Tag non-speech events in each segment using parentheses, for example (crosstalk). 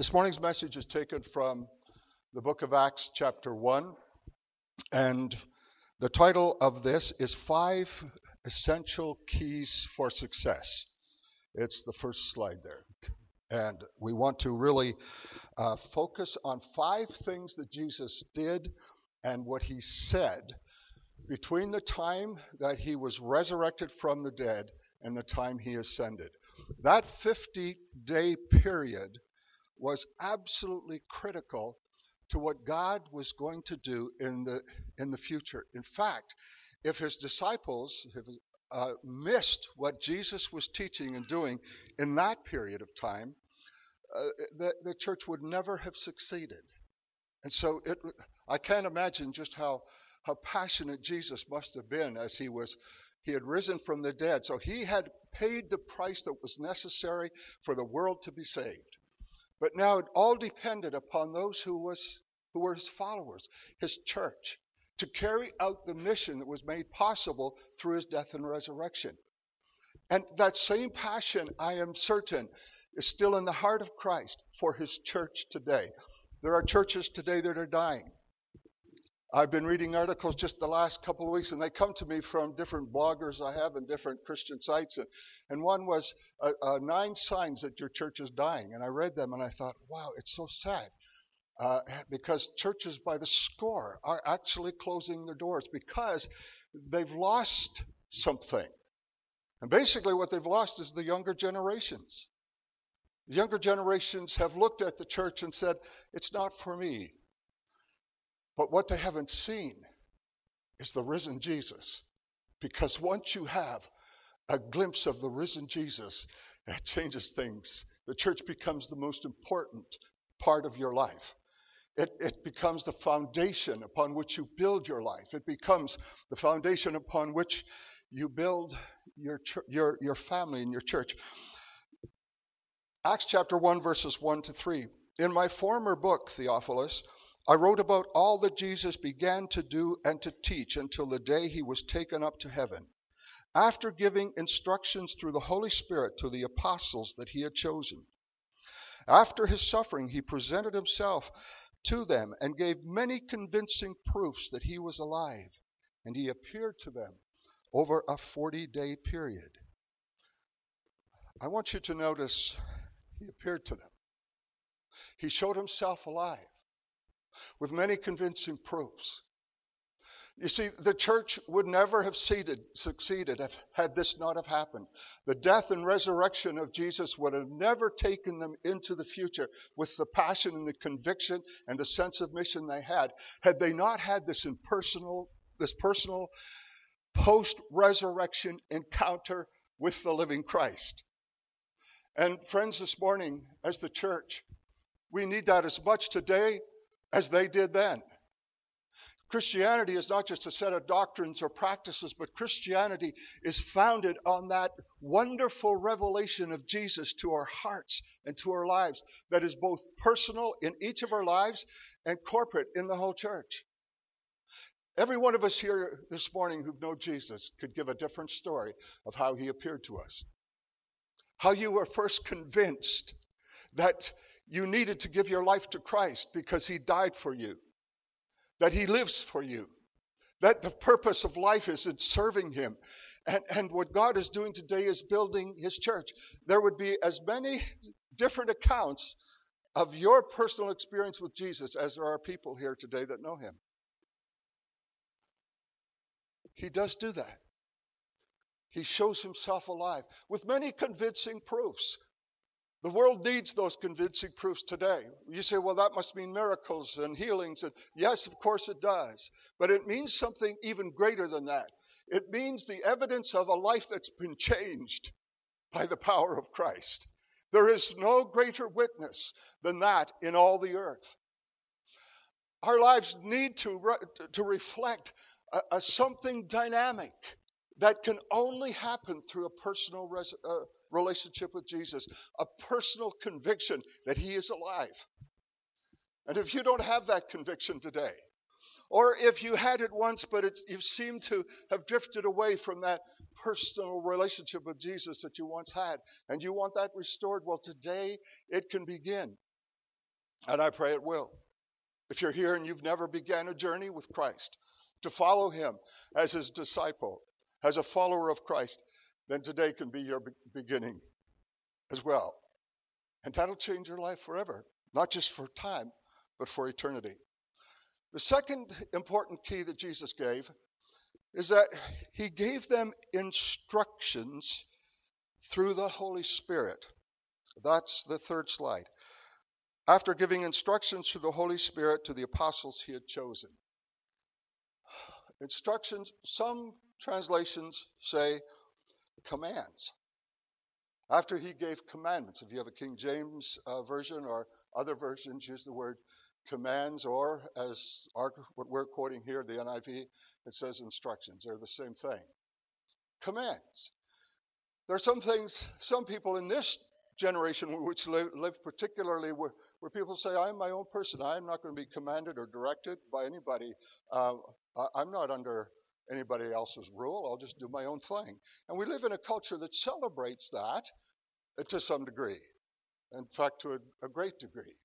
This morning's message is taken from the book of Acts, chapter 1. And the title of this is Five Essential Keys for Success. It's the first slide there. And we want to really uh, focus on five things that Jesus did and what he said between the time that he was resurrected from the dead and the time he ascended. That 50 day period was absolutely critical to what God was going to do in the in the future. In fact, if his disciples uh, missed what Jesus was teaching and doing in that period of time, uh, the, the church would never have succeeded. And so it, I can't imagine just how how passionate Jesus must have been as he was he had risen from the dead. So he had paid the price that was necessary for the world to be saved. But now it all depended upon those who was who were his followers, his church, to carry out the mission that was made possible through his death and resurrection. And that same passion, I am certain, is still in the heart of Christ for his church today. There are churches today that are dying. I've been reading articles just the last couple of weeks, and they come to me from different bloggers I have and different Christian sites. And, and one was uh, uh, nine signs that your church is dying. And I read them and I thought, wow, it's so sad. Uh, because churches by the score are actually closing their doors because they've lost something. And basically, what they've lost is the younger generations. The younger generations have looked at the church and said, it's not for me. But what they haven't seen is the risen Jesus. Because once you have a glimpse of the risen Jesus, it changes things. The church becomes the most important part of your life. It, it, becomes the foundation upon which you build your life. It becomes the foundation upon which you build your, your, your family and your church. Acts chapter 1, verses 1 to 3. In my former book, Theophilus, I wrote about all that Jesus began to do and to teach until the day he was taken up to heaven, after giving instructions through the Holy Spirit to the apostles that he had chosen. After his suffering, he presented himself to them and gave many convincing proofs that he was alive, and he appeared to them over a 40 day period. I want you to notice he appeared to them. He showed himself alive with many convincing proofs. You see, the church would never have seated, succeeded if, had this not have happened. The death and resurrection of Jesus would have never taken them into the future with the passion and the conviction and the sense of mission they had, had they not had this impersonal, this personal post-resurrection encounter with the living Christ. And friends, this morning, as the church, we need that as much today as they did then. Christianity is not just a set of doctrines or practices, but Christianity is founded on that wonderful revelation of Jesus to our hearts and to our lives that is both personal in each of our lives and corporate in the whole church. Every one of us here this morning who know Jesus could give a different story of how he appeared to us. How you were first convinced that you needed to give your life to Christ because He died for you, that He lives for you, that the purpose of life is in serving Him. And, and what God is doing today is building His church. There would be as many different accounts of your personal experience with Jesus as there are people here today that know Him. He does do that. He shows himself alive with many convincing proofs. The world needs those convincing proofs today. You say, well, that must mean miracles and healings. And yes, of course it does. But it means something even greater than that. It means the evidence of a life that's been changed by the power of Christ. There is no greater witness than that in all the earth. Our lives need to, re- to reflect a, a something dynamic that can only happen through a personal res- uh, relationship with Jesus, a personal conviction that He is alive. And if you don't have that conviction today, or if you had it once, but you seem to have drifted away from that personal relationship with Jesus that you once had, and you want that restored, well, today it can begin. And I pray it will. If you're here and you've never began a journey with Christ, to follow him as his disciple, as a follower of Christ, then today can be your beginning as well. And that'll change your life forever, not just for time, but for eternity. The second important key that Jesus gave is that he gave them instructions through the Holy Spirit. That's the third slide. After giving instructions through the Holy Spirit to the apostles he had chosen. (sighs) Instructions, some translations say commands. After he gave commandments, if you have a King James uh, version or other versions use the word commands, or as our, what we're quoting here, the NIV, it says instructions. They're the same thing. Commands. There are some things, some people in this generation which live, live particularly where, where, people say, I'm my own person. I'm not going to be commanded or directed by anybody. Uh, I'm not under anybody else's rule. I'll just do my own thing. And we live in a culture that celebrates that uh, to some degree. In fact, to a, a great degree.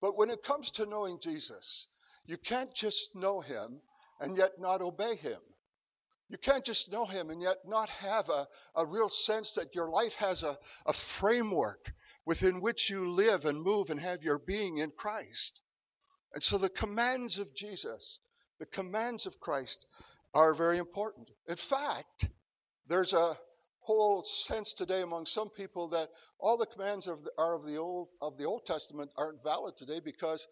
But when it comes to knowing Jesus, you can't just know him and yet not obey him. You can't just know him and yet not have a, a real sense that your life has a, a framework within which you live and move and have your being in Christ. And so the commands of Jesus, the commands of Christ, are very important. In fact, there's a whole sense today among some people that all the commands of the, are of the old of the Old Testament aren't valid today because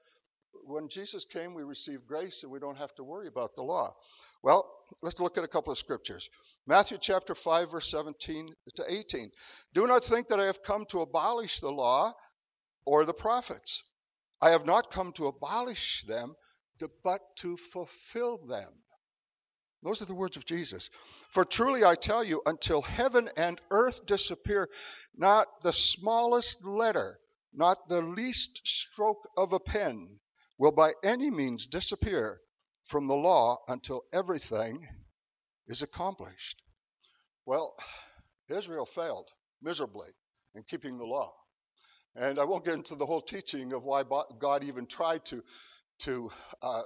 when Jesus came, we received grace and we don't have to worry about the law. Well, let's look at a couple of scriptures. Matthew chapter 5, verse 17 to 18. Do not think that I have come to abolish the law or the prophets. I have not come to abolish them, but to fulfill them. Those are the words of Jesus. For truly I tell you, until heaven and earth disappear, not the smallest letter, not the least stroke of a pen will by any means disappear from the law until everything is accomplished. Well, Israel failed miserably in keeping the law. And I won't get into the whole teaching of why God even tried to, to uh,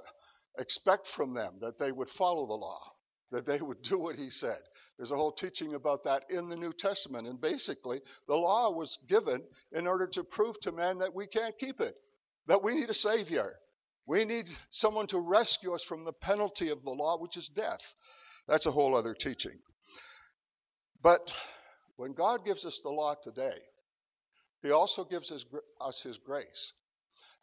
expect from them that they would follow the law, that they would do what he said. There's a whole teaching about that in the New Testament. And basically, the law was given in order to prove to men that we can't keep it, that we need a Savior. We need someone to rescue us from the penalty of the law, which is death. That's a whole other teaching. But when God gives us the law today, He also gives us His grace.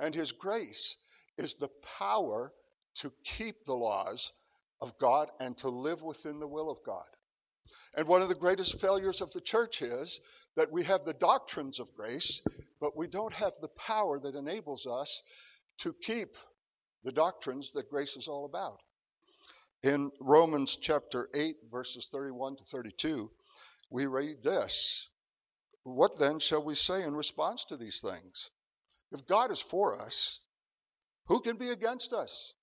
And His grace is the power to keep the laws of God and to live within the will of God. And one of the greatest failures of the church is that we have the doctrines of grace, but we don't have the power that enables us to keep the doctrines that grace is all about. In Romans chapter 8, verses 31 to 32, we read this What then shall we say in response to these things? If God is for us, who can be against us?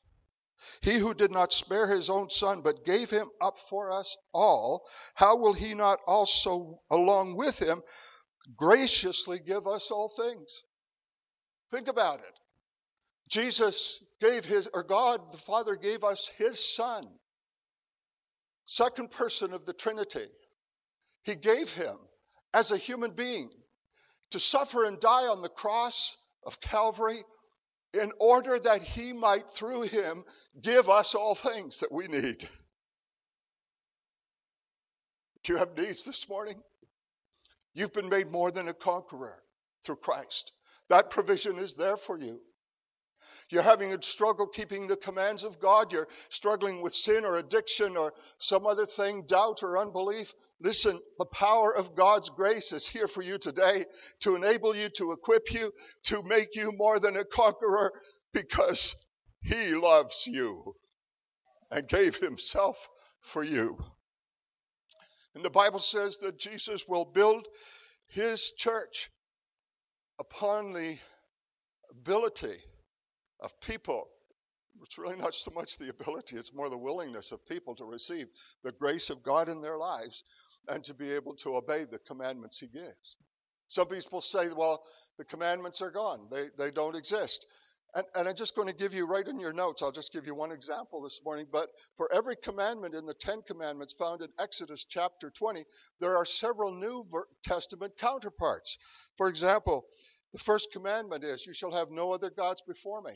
He who did not spare his own son, but gave him up for us all, how will he not also, along with him, graciously give us all things? Think about it. Jesus gave his, or God the Father gave us his Son, second person of the Trinity. He gave him as a human being to suffer and die on the cross of Calvary in order that he might, through him, give us all things that we need. Do you have needs this morning? You've been made more than a conqueror through Christ. That provision is there for you. You're having a struggle keeping the commands of God. You're struggling with sin or addiction or some other thing, doubt or unbelief. Listen, the power of God's grace is here for you today to enable you, to equip you, to make you more than a conqueror because He loves you and gave Himself for you. And the Bible says that Jesus will build His church upon the ability of people. It's really not so much the ability, it's more the willingness of people to receive the grace of God in their lives and to be able to obey the commandments He gives. Some people say, well, The commandments are gone, they, they don't exist. And, and, I'm just going to give you right in your notes, I'll just give you one example this morning. But for every commandment in the Ten Commandments found in Exodus chapter 20, there are several New Testament counterparts. For example, the first commandment is, You shall have no other gods before me.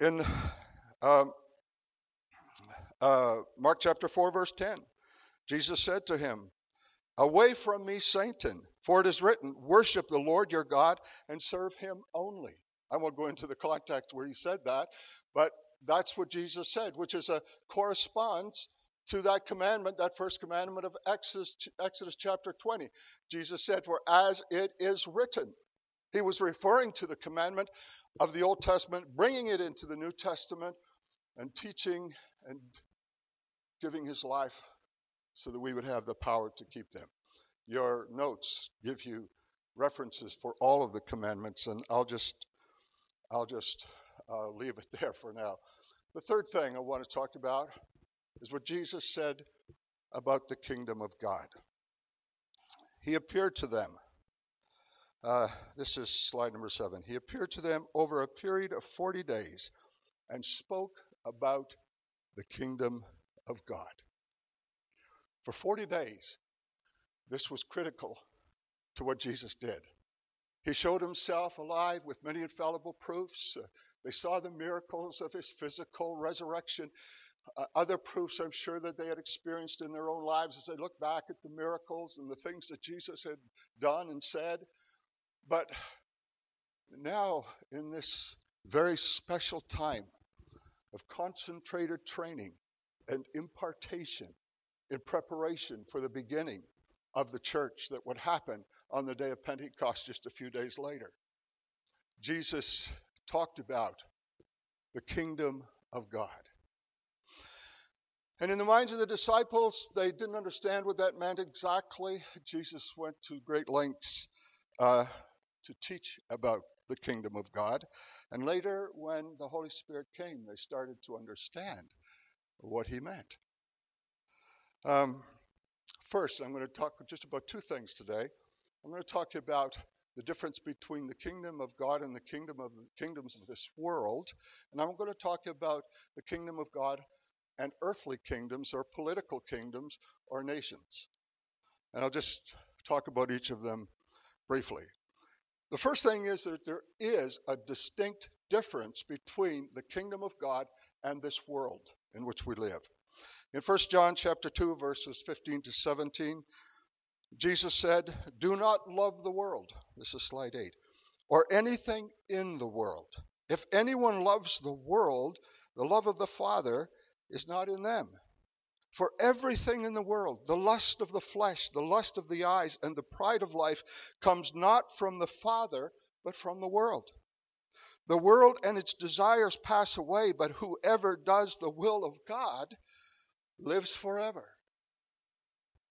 In um, uh, Mark chapter 4, verse 10, Jesus said to him, Away from me, Satan, for it is written, Worship the Lord your God and serve him only. I won't go into the context where he said that, but that's what Jesus said, which is a corresponds to that commandment, that first commandment of Exodus, Exodus chapter 20. Jesus said, For as it is written, he was referring to the commandment of the Old Testament, bringing it into the New Testament, and teaching and giving his life so that we would have the power to keep them. Your notes give you references for all of the commandments, and I'll just I'll just uh, leave it (laughs) there for now. The third thing I want to talk about is what Jesus said about the kingdom of God. He appeared to them. Uh, this is slide number seven. He appeared to them over a period of 40 days and spoke about the kingdom of God. For 40 days, this was critical to what Jesus did. He showed himself alive with many infallible proofs. They saw the miracles of his physical resurrection. Uh, other proofs, I'm sure, that they had experienced in their own lives as they look back at the miracles and the things that Jesus had done and said. But now, in this very special time of concentrated training and impartation, in preparation for the beginning of the church that would happen on the day of Pentecost just a few days later. Jesus talked about the kingdom of God. And in the minds of the disciples, they didn't understand what that meant exactly. Jesus went to great lengths uh, to teach about the kingdom of God. And later, when the Holy Spirit came, they started to understand what he meant. Um, first, I'm going to talk just about two things today. I'm going to talk about the difference between the kingdom of God and the kingdom of the kingdoms of this world, and I'm going to talk about the kingdom of God and earthly kingdoms or political kingdoms or nations. And I'll just talk about each of them briefly. The first thing is that there is a distinct difference between the kingdom of God and this world in which we live. In 1 John chapter 2 verses 15 to 17, Jesus said, "Do not love the world." This is slide 8. Or anything in the world. If anyone loves the world, the love of the Father is not in them. For everything in the world, the lust of the flesh, the lust of the eyes, and the pride of life comes not from the Father, but from the world. The world and its desires pass away, but whoever does the will of God lives forever.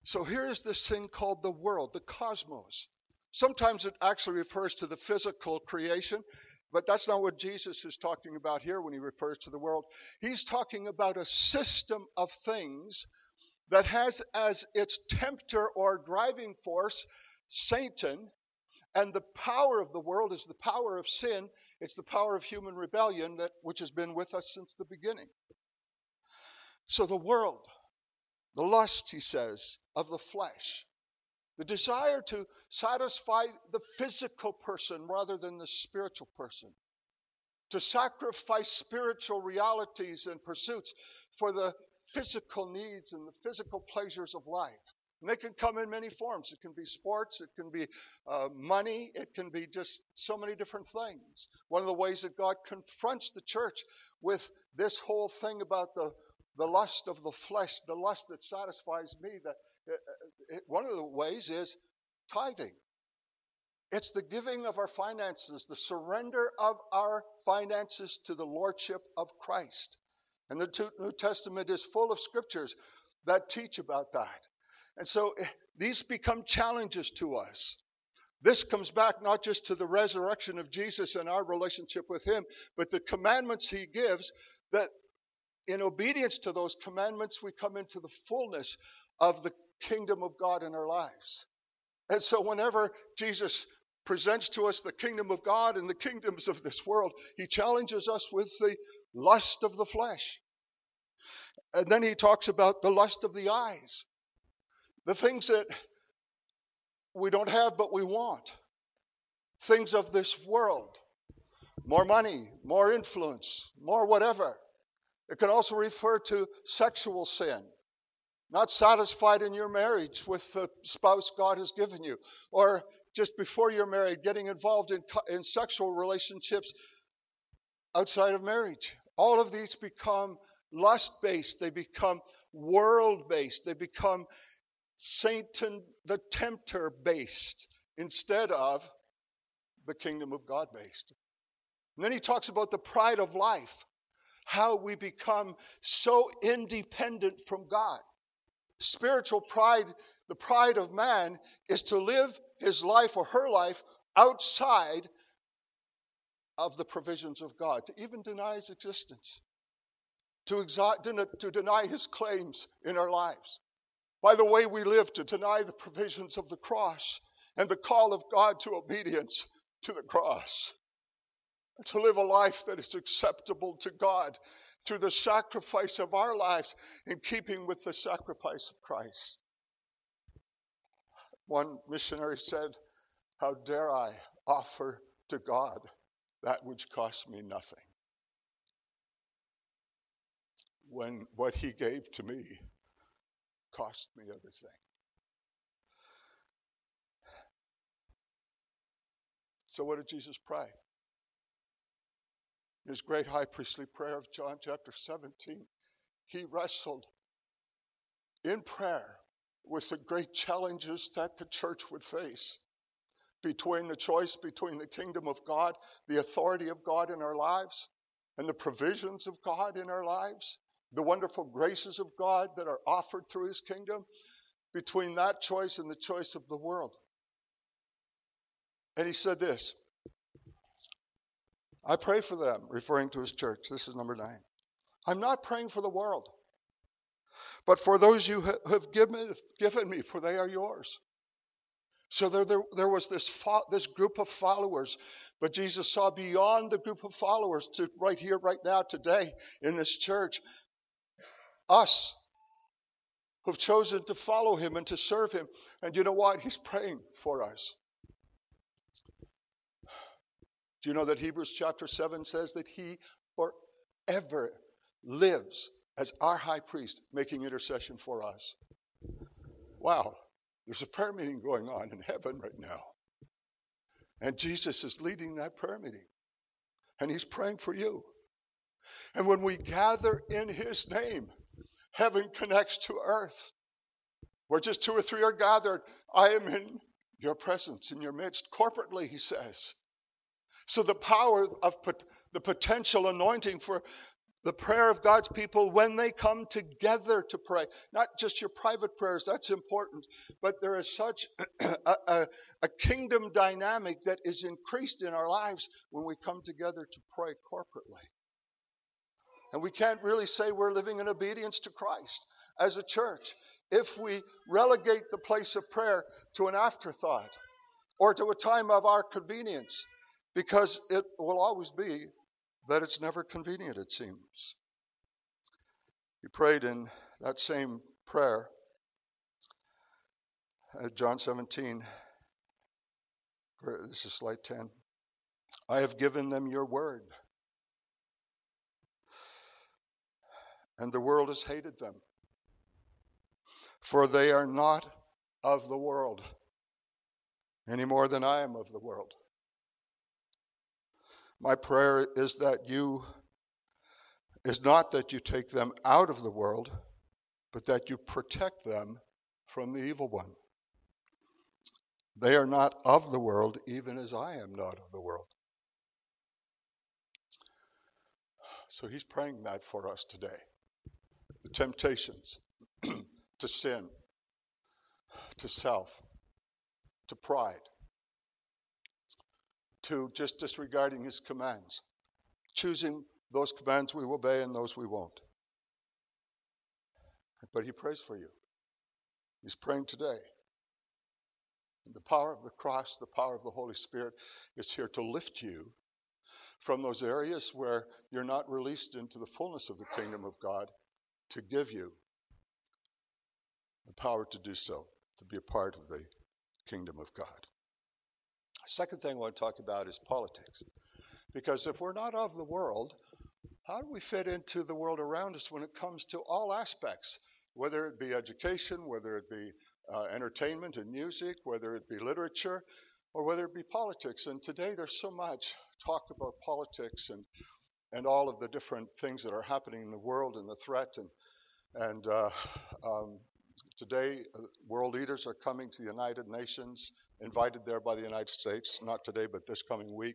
So here's this thing called the world, the cosmos. Sometimes it actually refers to the physical creation, but that's not what Jesus is talking about here when he refers to the world. He's talking about a system of things that has as its tempter or driving force Satan, and the power of the world is the power of sin. It's the power of human rebellion that which has been with us since the beginning. So the world, the lust, he says, of the flesh, the desire to satisfy the physical person rather than the spiritual person, to sacrifice spiritual realities and pursuits for the physical needs and the physical pleasures of life. And they can come in many forms. It can be sports, it can be uh, money, it can be just so many different things. One of the ways that God confronts the church with this whole thing about the the lust of the flesh, the lust that satisfies me. That uh, it, one of the ways is tithing. It's the giving of our finances, the surrender of our finances to the lordship of Christ. And the New Testament is full of scriptures that teach about that. And so eh, these become challenges to us. This comes back not just to the resurrection of Jesus and our relationship with Him, but the commandments He gives that in obedience to those commandments, we come into the fullness of the kingdom of God in our lives. And so, whenever Jesus presents to us the kingdom of God and the kingdoms of this world, he challenges us with the lust of the flesh. And then he talks about the lust of the eyes, the things that we don't have but we want, things of this world, more money, more influence, more whatever. It can also refer to sexual sin, not satisfied in your marriage with the spouse God has given you, or just before you're married, getting involved in, in sexual relationships outside of marriage. All of these become lust based, they become world based, they become Satan the tempter based instead of the kingdom of God based. And then he talks about the pride of life, how we become so independent from God. Spiritual pride, the pride of man, is to live his life or her life outside of the provisions of God, to even deny his existence, to, exo- to deny his claims in our lives. By the way we live, to deny the provisions of the cross and the call of God to obedience to the cross. To live a life that is acceptable to God through the sacrifice of our lives in keeping with the sacrifice of Christ. One missionary said, How dare I offer to God that which costs me nothing? When what he gave to me cost me everything. So, what did Jesus pray? His great high priestly prayer of John chapter 17, he wrestled in prayer with the great challenges that the church would face between the choice between the kingdom of God, the authority of God in our lives, and the provisions of God in our lives, the wonderful graces of God that are offered through his kingdom, between that choice and the choice of the world. And he said this I pray for them, referring to his church. This is number nine. I'm not praying for the world, but for those you have given, me, for they are yours. So there, there, there was this, fo- this group of followers, but Jesus saw beyond the group of followers to right here, right now, today in this church, us who've chosen to follow him and to serve him. And you know what? He's praying for us. Do you know that Hebrews chapter 7 says that he forever lives as our high priest, making intercession for us? Wow, there's a prayer meeting going on in heaven right now. And Jesus is leading that prayer meeting. And he's praying for you. And when we gather in his name, heaven connects to earth. Where just two or three are gathered, I am in your presence, in your midst. Corporately, he says. So the power of the potential anointing for the prayer of God's people when they come together to pray, not just your private prayers, that's important, but there is such (clears throat) a, a, a kingdom dynamic that is increased in our lives when we come together to pray corporately. And we can't really say we're living in obedience to Christ as a church if we relegate the place of prayer to an afterthought or to a time of our convenience because it will always be that it's never convenient, it seems. He prayed in that same prayer, uh, John 17. This is slide 10. I have given them your word, and the world has hated them, for they are not of the world any more than I am of the world. My prayer is that you, is not that you take them out of the world, but that you protect them from the evil one. They are not of the world, even as I am not of the world. So he's praying that for us today. The temptations (clears throat) to sin, to self, to pride, to just disregarding his commands, choosing those commands we obey and those we won't. But he prays for you. He's praying today. The power of the cross, the power of the Holy Spirit is here to lift you from those areas where you're not released into the fullness of the kingdom of God, to give you the power to do so, to be a part of the kingdom of God. Second thing I want to talk about is politics. Because if we're not of the world, how do we fit into the world around us when it comes to all aspects, whether it be education, whether it be uh, entertainment and music, whether it be literature, or whether it be politics? And today there's so much talk about politics and and all of the different things that are happening in the world and the threat and and uh, um, today uh, world leaders are coming to the United Nations, invited there by the United States, not today but this coming week,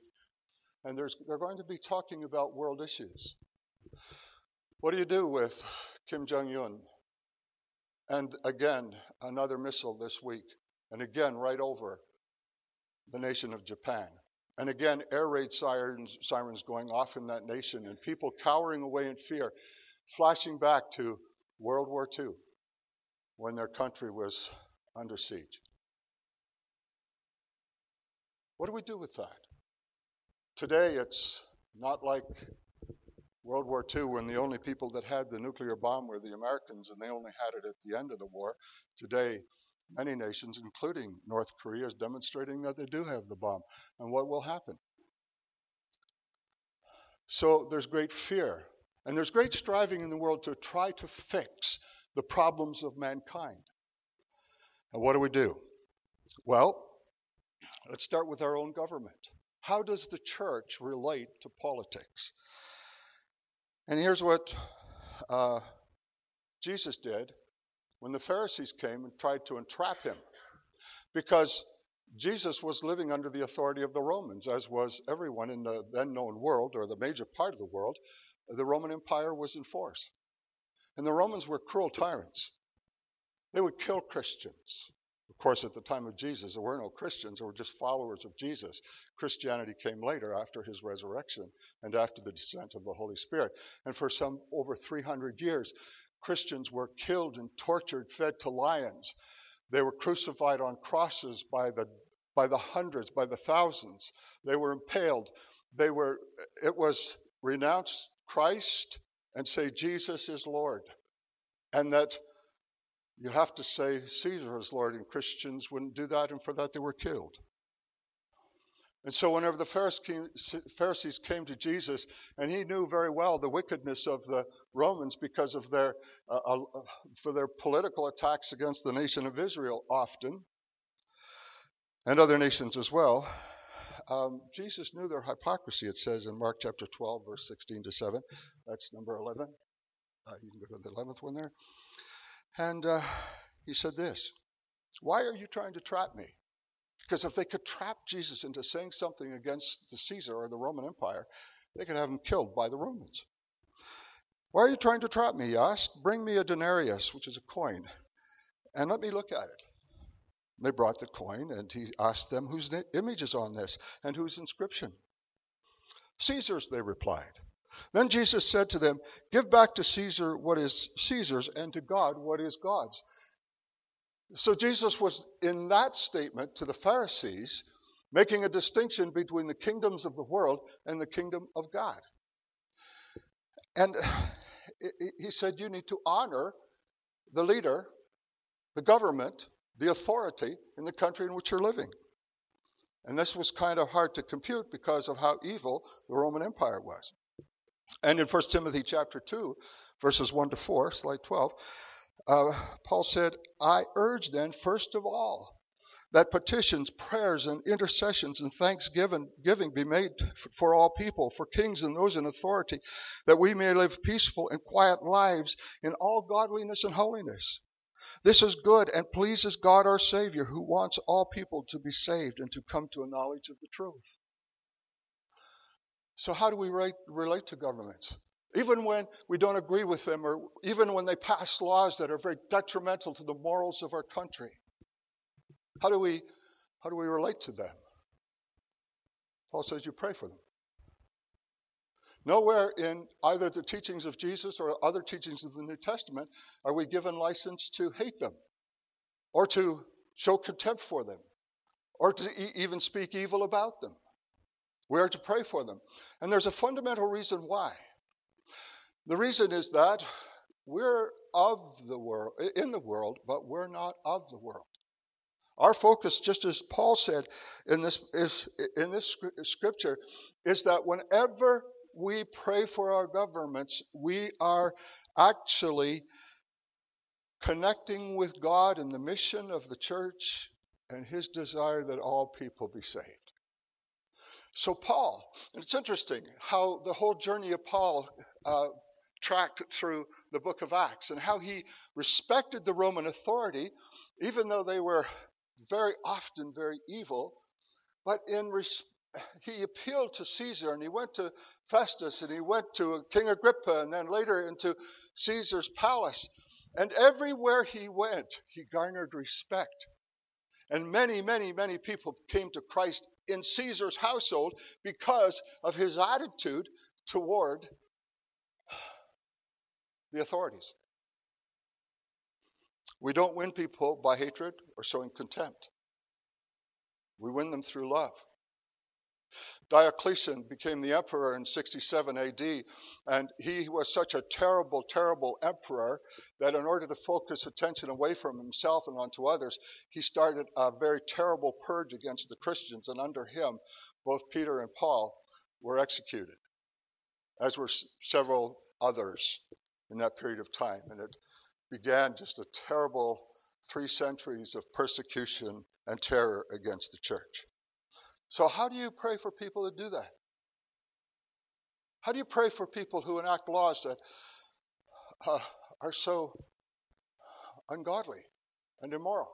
and they're going to be talking about world issues. What do you do with Kim Jong Un? And again, another missile this week, and again right over the nation of Japan. And again, air raid sirens, sirens going off in that nation, and people cowering away in fear, flashing back to World War II when their country was under siege. What do we do with that? Today, it's not like World War II when the only people that had the nuclear bomb were the Americans and they only had it at the end of the war. Today, many nations, including North Korea, is demonstrating that they do have the bomb. And what will happen? So there's great fear. And there's great striving in the world to try to fix the problems of mankind. And what do we do? Well, let's start with our own government. How does the church relate to politics? And here's what uh, Jesus did when the Pharisees came and tried to entrap him. Because Jesus was living under the authority of the Romans, as was everyone in the then known world, or the major part of the world. The Roman Empire was in force. And the Romans were cruel tyrants. They would kill Christians. Of course, at the time of Jesus, there were no Christians, there were just followers of Jesus. Christianity came later after his resurrection and after the descent of the Holy Spirit. And for some over 300 years, Christians were killed and tortured, fed to lions. They were crucified on crosses by the by the hundreds, by the thousands. They were impaled. They were it was renounce Christ and say Jesus is Lord. And that you have to say Caesar is Lord, and Christians wouldn't do that, and for that they were killed. And so, whenever the Pharisees came to Jesus, and he knew very well the wickedness of the Romans because of their uh, uh, for their political attacks against the nation of Israel, often, and other nations as well, um, Jesus knew their hypocrisy. It says in Mark chapter 12, verse 16 to 7. That's number 11. Uh, you can go to the 11th one there. And uh, he said this Why are you trying to trap me? Because if they could trap Jesus into saying something against the Caesar or the Roman Empire, they could have him killed by the Romans. Why are you trying to trap me? He asked. Bring me a denarius, which is a coin, and let me look at it. They brought the coin, and he asked them whose image is on this and whose inscription. Caesar's, they replied. Then Jesus said to them, Give back to Caesar what is Caesar's, and to God what is God's. So Jesus was in that statement to the Pharisees making a distinction between the kingdoms of the world and the kingdom of God. And (sighs) he said, You need to honor the leader, the government, the authority in the country in which you're living. And this was kind of hard to compute because of how evil the Roman Empire was. And in 1 Timothy chapter 2, verses 1 to 4, slide 12, uh, Paul said, I urge then, first of all, that petitions, prayers, and intercessions and thanksgiving giving be made for all people, for kings and those in authority, that we may live peaceful and quiet lives in all godliness and holiness. This is good and pleases God our Savior, who wants all people to be saved and to come to a knowledge of the truth. So, how do we relate to governments? Even when we don't agree with them, or even when they pass laws that are very detrimental to the morals of our country, how do we, how do we relate to them? Paul says you pray for them. Nowhere in either the teachings of Jesus or other teachings of the New Testament are we given license to hate them or to show contempt for them or to e- even speak evil about them. We are to pray for them. And there's a fundamental reason why. The reason is that we're of the world, in the world, but we're not of the world. Our focus, just as Paul said in this, is, in this scripture, is that whenever we pray for our governments, we are actually connecting with God in the mission of the church and his desire that all people be saved. So, Paul, and it's interesting how the whole journey of Paul uh, tracked through the book of Acts and how he respected the Roman authority, even though they were very often very evil. But in res- he appealed to Caesar and he went to Festus and he went to King Agrippa and then later into Caesar's palace. And everywhere he went, he garnered respect. And many, many, many people came to Christ in Caesar's household because of his attitude toward the authorities. We don't win people by hatred or showing contempt. We win them through love. Diocletian became the emperor in 67 AD, and he was such a terrible, terrible emperor that in order to focus attention away from himself and onto others, he started a very terrible purge against the Christians, and under him, both Peter and Paul were executed, as were several others in that period of time. And it began just a terrible three centuries of persecution and terror against the church. So, how do you pray for people that do that? How do you pray for people who enact laws that uh, are so ungodly and immoral?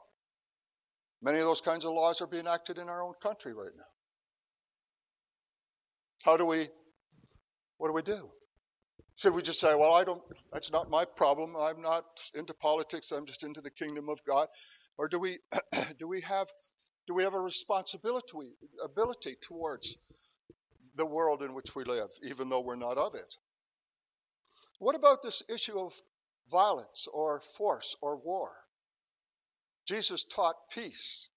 Many of those kinds of laws are being enacted in our own country right now. How do we, what do we do? Should we just say, well, I don't, that's not my problem. I'm not into politics. I'm just into the kingdom of God. Or do we, (clears throat) do we have, do we have a responsibility, ability towards the world in which we live, even though we're not of it? What about this issue of violence or force or war? Jesus taught peace,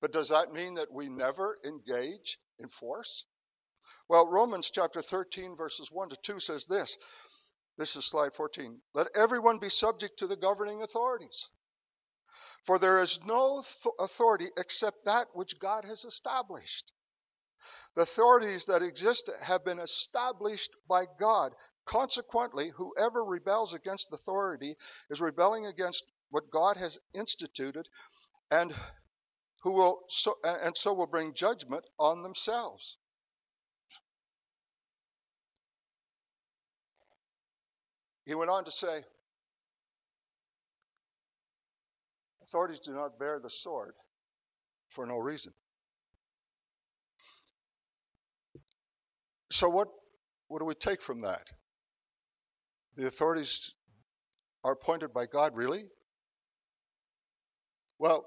but does that mean that we never engage in force? Well, Romans chapter 13, verses 1 to 2 says this. This is slide 14. Let everyone be subject to the governing authorities. For there is no th- authority except that which God has established. The authorities that exist have been established by God. Consequently, whoever rebels against authority is rebelling against what God has instituted and who will so, and so will bring judgment on themselves. He went on to say, Authorities do not bear the sword for no reason. So, what, what do we take from that? The authorities are appointed by God, really? Well,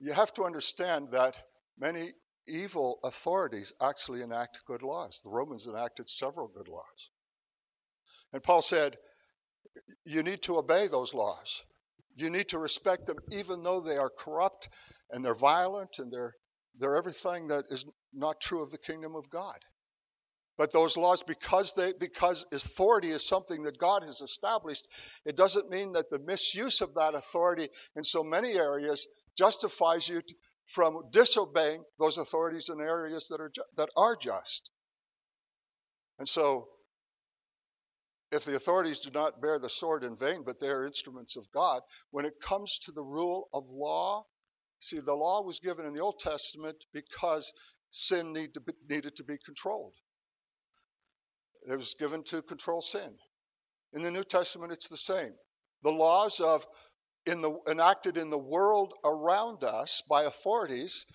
you have to understand that many evil authorities actually enact good laws. The Romans enacted several good laws. And Paul said, you need to obey those laws. You need to respect them even though they are corrupt and they're violent and they're, they're everything that is not true of the kingdom of God. But those laws, because they because authority is something that God has established, it doesn't mean that the misuse of that authority in so many areas justifies you from disobeying those authorities in areas that are that are just. And so if the authorities do not bear the sword in vain, but they are instruments of God, when it comes to the rule of law, see, the law was given in the Old Testament because sin need to be, needed to be controlled. It was given to control sin. In the New Testament, it's the same. The laws of in the, enacted in the world around us by authorities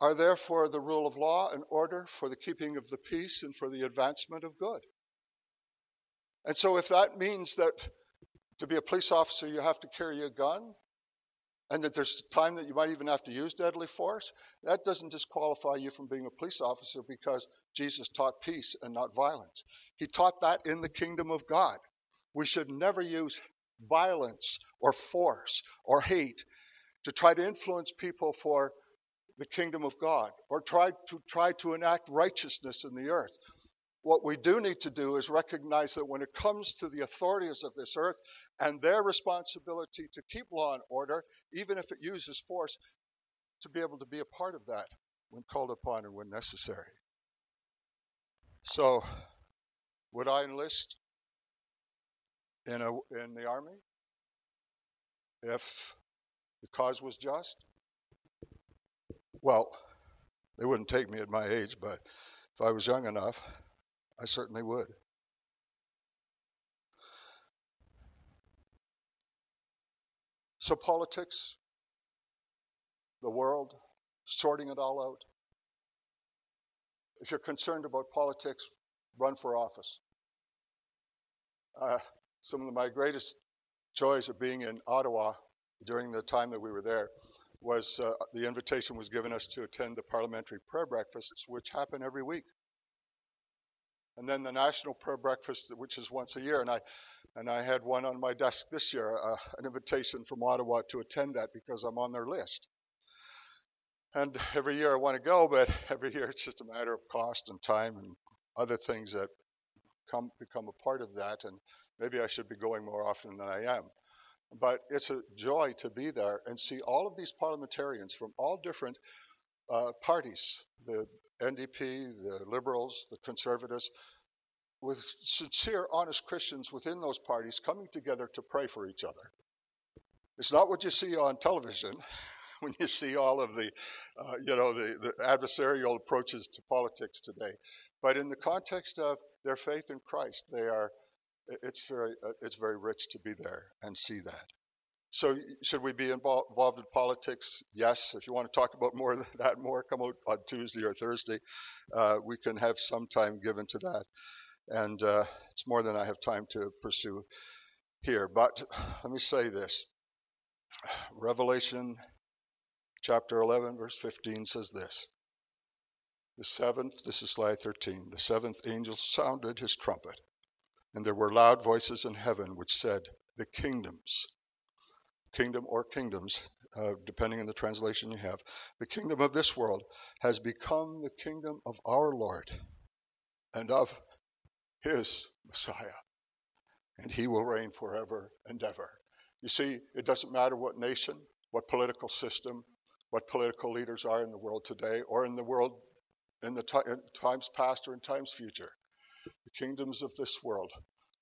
are therefore the rule of law and order for the keeping of the peace and for the advancement of good. And so, if that means that to be a police officer you have to carry a gun, and that there's time that you might even have to use deadly force, that doesn't disqualify you from being a police officer because Jesus taught peace and not violence. He taught that in the kingdom of God. We should never use violence or force or hate to try to influence people for the kingdom of God or try to try to enact righteousness in the earth. What we do need to do is recognize that when it comes to the authorities of this earth and their responsibility to keep law and order, even if it uses force, to be able to be a part of that when called upon and when necessary. So, would I enlist in a in the army if the cause was just? Well, they wouldn't take me at my age, but if I was young enough, I certainly would. So, politics, the world, sorting it all out. If you're concerned about politics, run for office. Uh, some of my greatest joys of being in Ottawa during the time that we were there was uh, the invitation was given us to attend the parliamentary prayer breakfasts, which happen every week. And then the national prayer breakfast, which is once a year, and I and I had one on my desk this year, uh, an invitation from Ottawa to attend that because I'm on their list. And every year I want to go, but (laughs) every year it's just a matter of cost and time and other things that come become a part of that. And maybe I should be going more often than I am. But it's a joy to be there and see all of these parliamentarians from all different uh, parties the NDP, the Liberals, the Conservatives with sincere, honest Christians within those parties coming together to pray for each other. It's not what you see on television (laughs) when you see all of the, uh, you know, the, the adversarial approaches to politics today. But in the context of their faith in Christ, they are it's very uh, it's very rich to be there and see that. So should we be involved, involved in politics? Yes. If you want to talk about more (laughs) than that, more come out on Tuesday or Thursday. Uh, we can have some time given to that, and uh, it's more than I have time to pursue here. But let me say this: Revelation chapter 11, verse 15 says this. The seventh, this is slide 13, the seventh angel sounded his trumpet, and there were loud voices in heaven which said, The kingdoms, kingdom or kingdoms, uh, depending on the translation you have, the kingdom of this world has become the kingdom of our Lord and of his Messiah, and he will reign forever and ever. You see, it doesn't matter what nation, what political system, what political leaders are in the world today or in the world in the t- in times past or in times future. The kingdoms of this world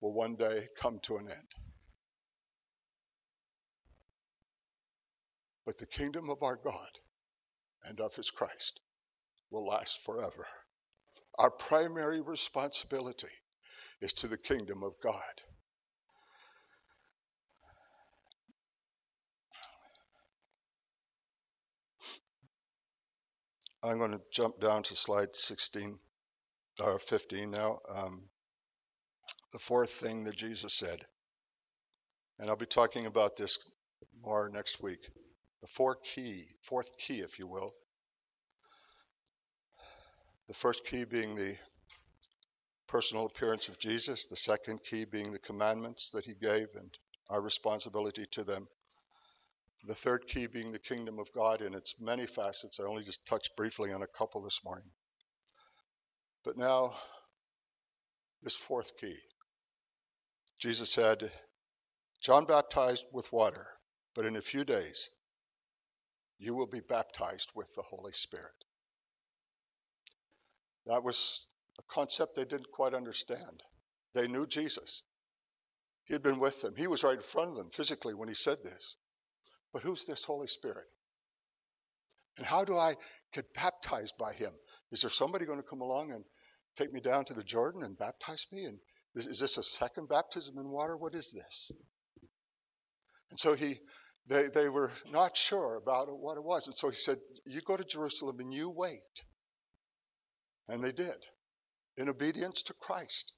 will one day come to an end. But the kingdom of our God and of his Christ will last forever. Our primary responsibility is to the kingdom of God. I'm going to jump down to slide 16 or 15 now. Um, the fourth thing that Jesus said, and I'll be talking about this more next week the four key, fourth key, if you will. The first key being the personal appearance of Jesus, the second key being the commandments that he gave and our responsibility to them. The third key being the kingdom of God in its many facets. I only just touched briefly on a couple this morning. But now, this fourth key. Jesus said, John baptized with water, but in a few days you will be baptized with the Holy Spirit. That was a concept they didn't quite understand. They knew Jesus. He had been with them. He was right in front of them physically when he said this. But who's this Holy Spirit? And how do I get baptized by him? Is there somebody going to come along and take me down to the Jordan and baptize me? And is, is this a second baptism in water? What is this? And so he they, they were not sure about what it was. And so he said, You go to Jerusalem and you wait. And they did, in obedience to Christ,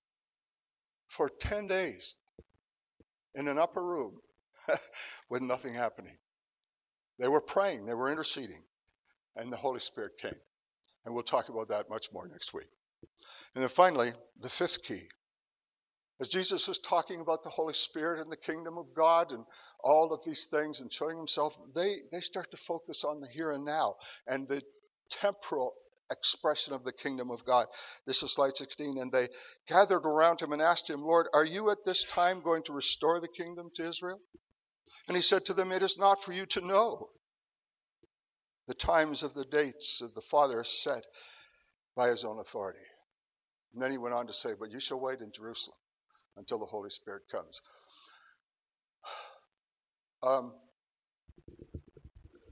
for 10 days in an upper room (laughs) with nothing happening. They were praying, they were interceding, and the Holy Spirit came. And we'll talk about that much more next week. And then finally, the fifth key As Jesus is talking about the Holy Spirit and the kingdom of God and all of these things and showing himself, they, they start to focus on the here and now and the temporal expression of the kingdom of God. This is slide 16. And they gathered around him and asked him, Lord, are you at this time going to restore the kingdom to Israel? And he said to them, It is not for you to know the times of the dates that the Father has set by his own authority. And then he went on to say, But you shall wait in Jerusalem until the Holy Spirit comes. (sighs) Um,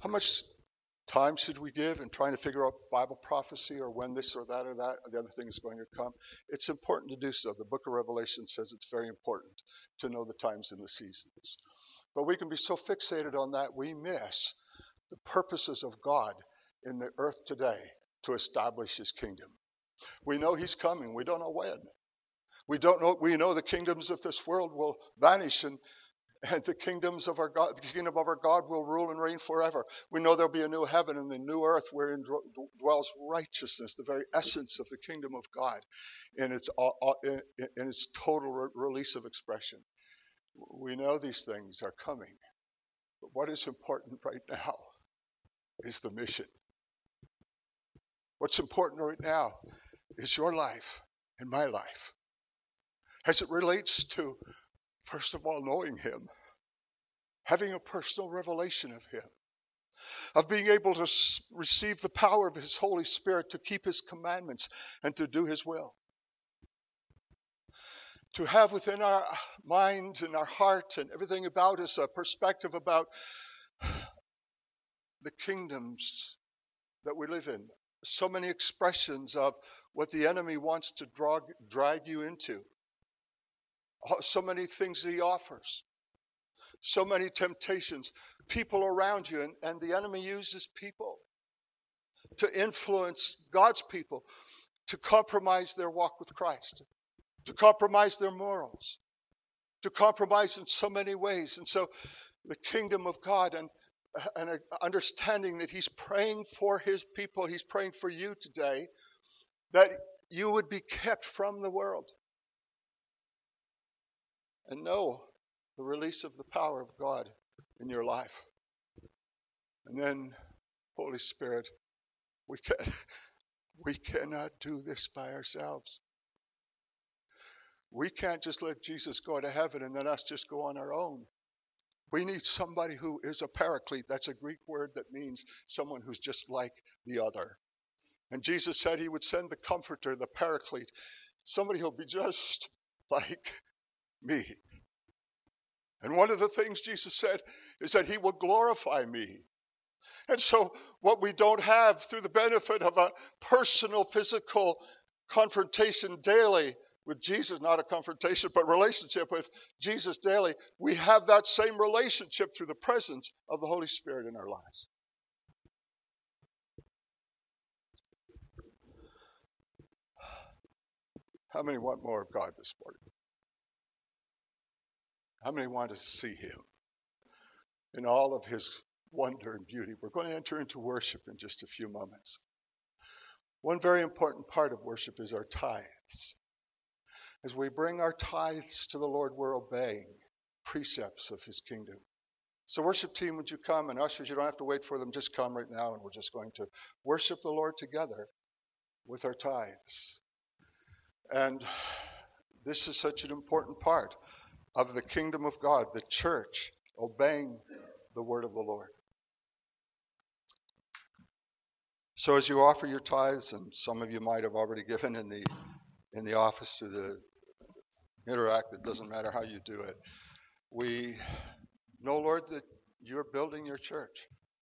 how much time should we give in trying to figure out Bible prophecy or when this or that or that or the other thing is going to come? It's important to do so. The book of Revelation says it's very important to know the times and the seasons. But we can be so fixated on that we miss the purposes of God in the earth today to establish his kingdom. We know he's coming, we don't know when. We don't know we know the kingdoms of this world will vanish and and the kingdoms of our God, the kingdom of our God will rule and reign forever. We know there'll be a new heaven and the new earth wherein dwells righteousness, the very essence of the kingdom of God, in its uh, uh, in its total release of expression. We know these things are coming, but what is important right now is the mission. What's important right now is your life and my life as it relates to First of all, knowing Him, having a personal revelation of Him, of being able to receive the power of His Holy Spirit to keep His commandments and to do His will. To have within our uh, mind and our heart and everything about us a perspective about the kingdoms that we live in. So many expressions of what the enemy wants to drag, drag you into Oh, so many things he offers, so many temptations, people around you, and, and the enemy uses people to influence God's people to compromise their walk with Christ, to compromise their morals, to compromise in so many ways. And so the kingdom of God and and understanding that he's praying for his people, he's praying for you today, that you would be kept from the world and know the release of the power of God in your life. And then, Holy Spirit, we can (laughs) we cannot do this by ourselves. We can't just let Jesus go to heaven and then us just go on our own. We need somebody who is a paraclete. That's a Greek word that means someone who's just like the other. And Jesus said he would send the comforter, the paraclete, somebody who'll be just (laughs) like me. And one of the things Jesus said is that he will glorify me. And so, what we don't have through the benefit of a personal, physical confrontation daily with Jesus, not a confrontation, but relationship with Jesus daily, we have that same relationship through the presence of the Holy Spirit in our lives. How many want more of God this morning? How many want to see him in all of his wonder and beauty? We're going to enter into worship in just a few moments. One very important part of worship is our tithes. As we bring our tithes to the Lord, we're obeying precepts of his kingdom. So, worship team, would you come? And ushers, you don't have to wait for them, just come right now, and we're just going to worship the Lord together with our tithes. And this is such an important part of the kingdom of God, the church, obeying the word of the Lord. So as you offer your tithes, and some of you might have already given in the in the office through the Interac, it doesn't matter how you do it. We know, Lord, that you're building your church.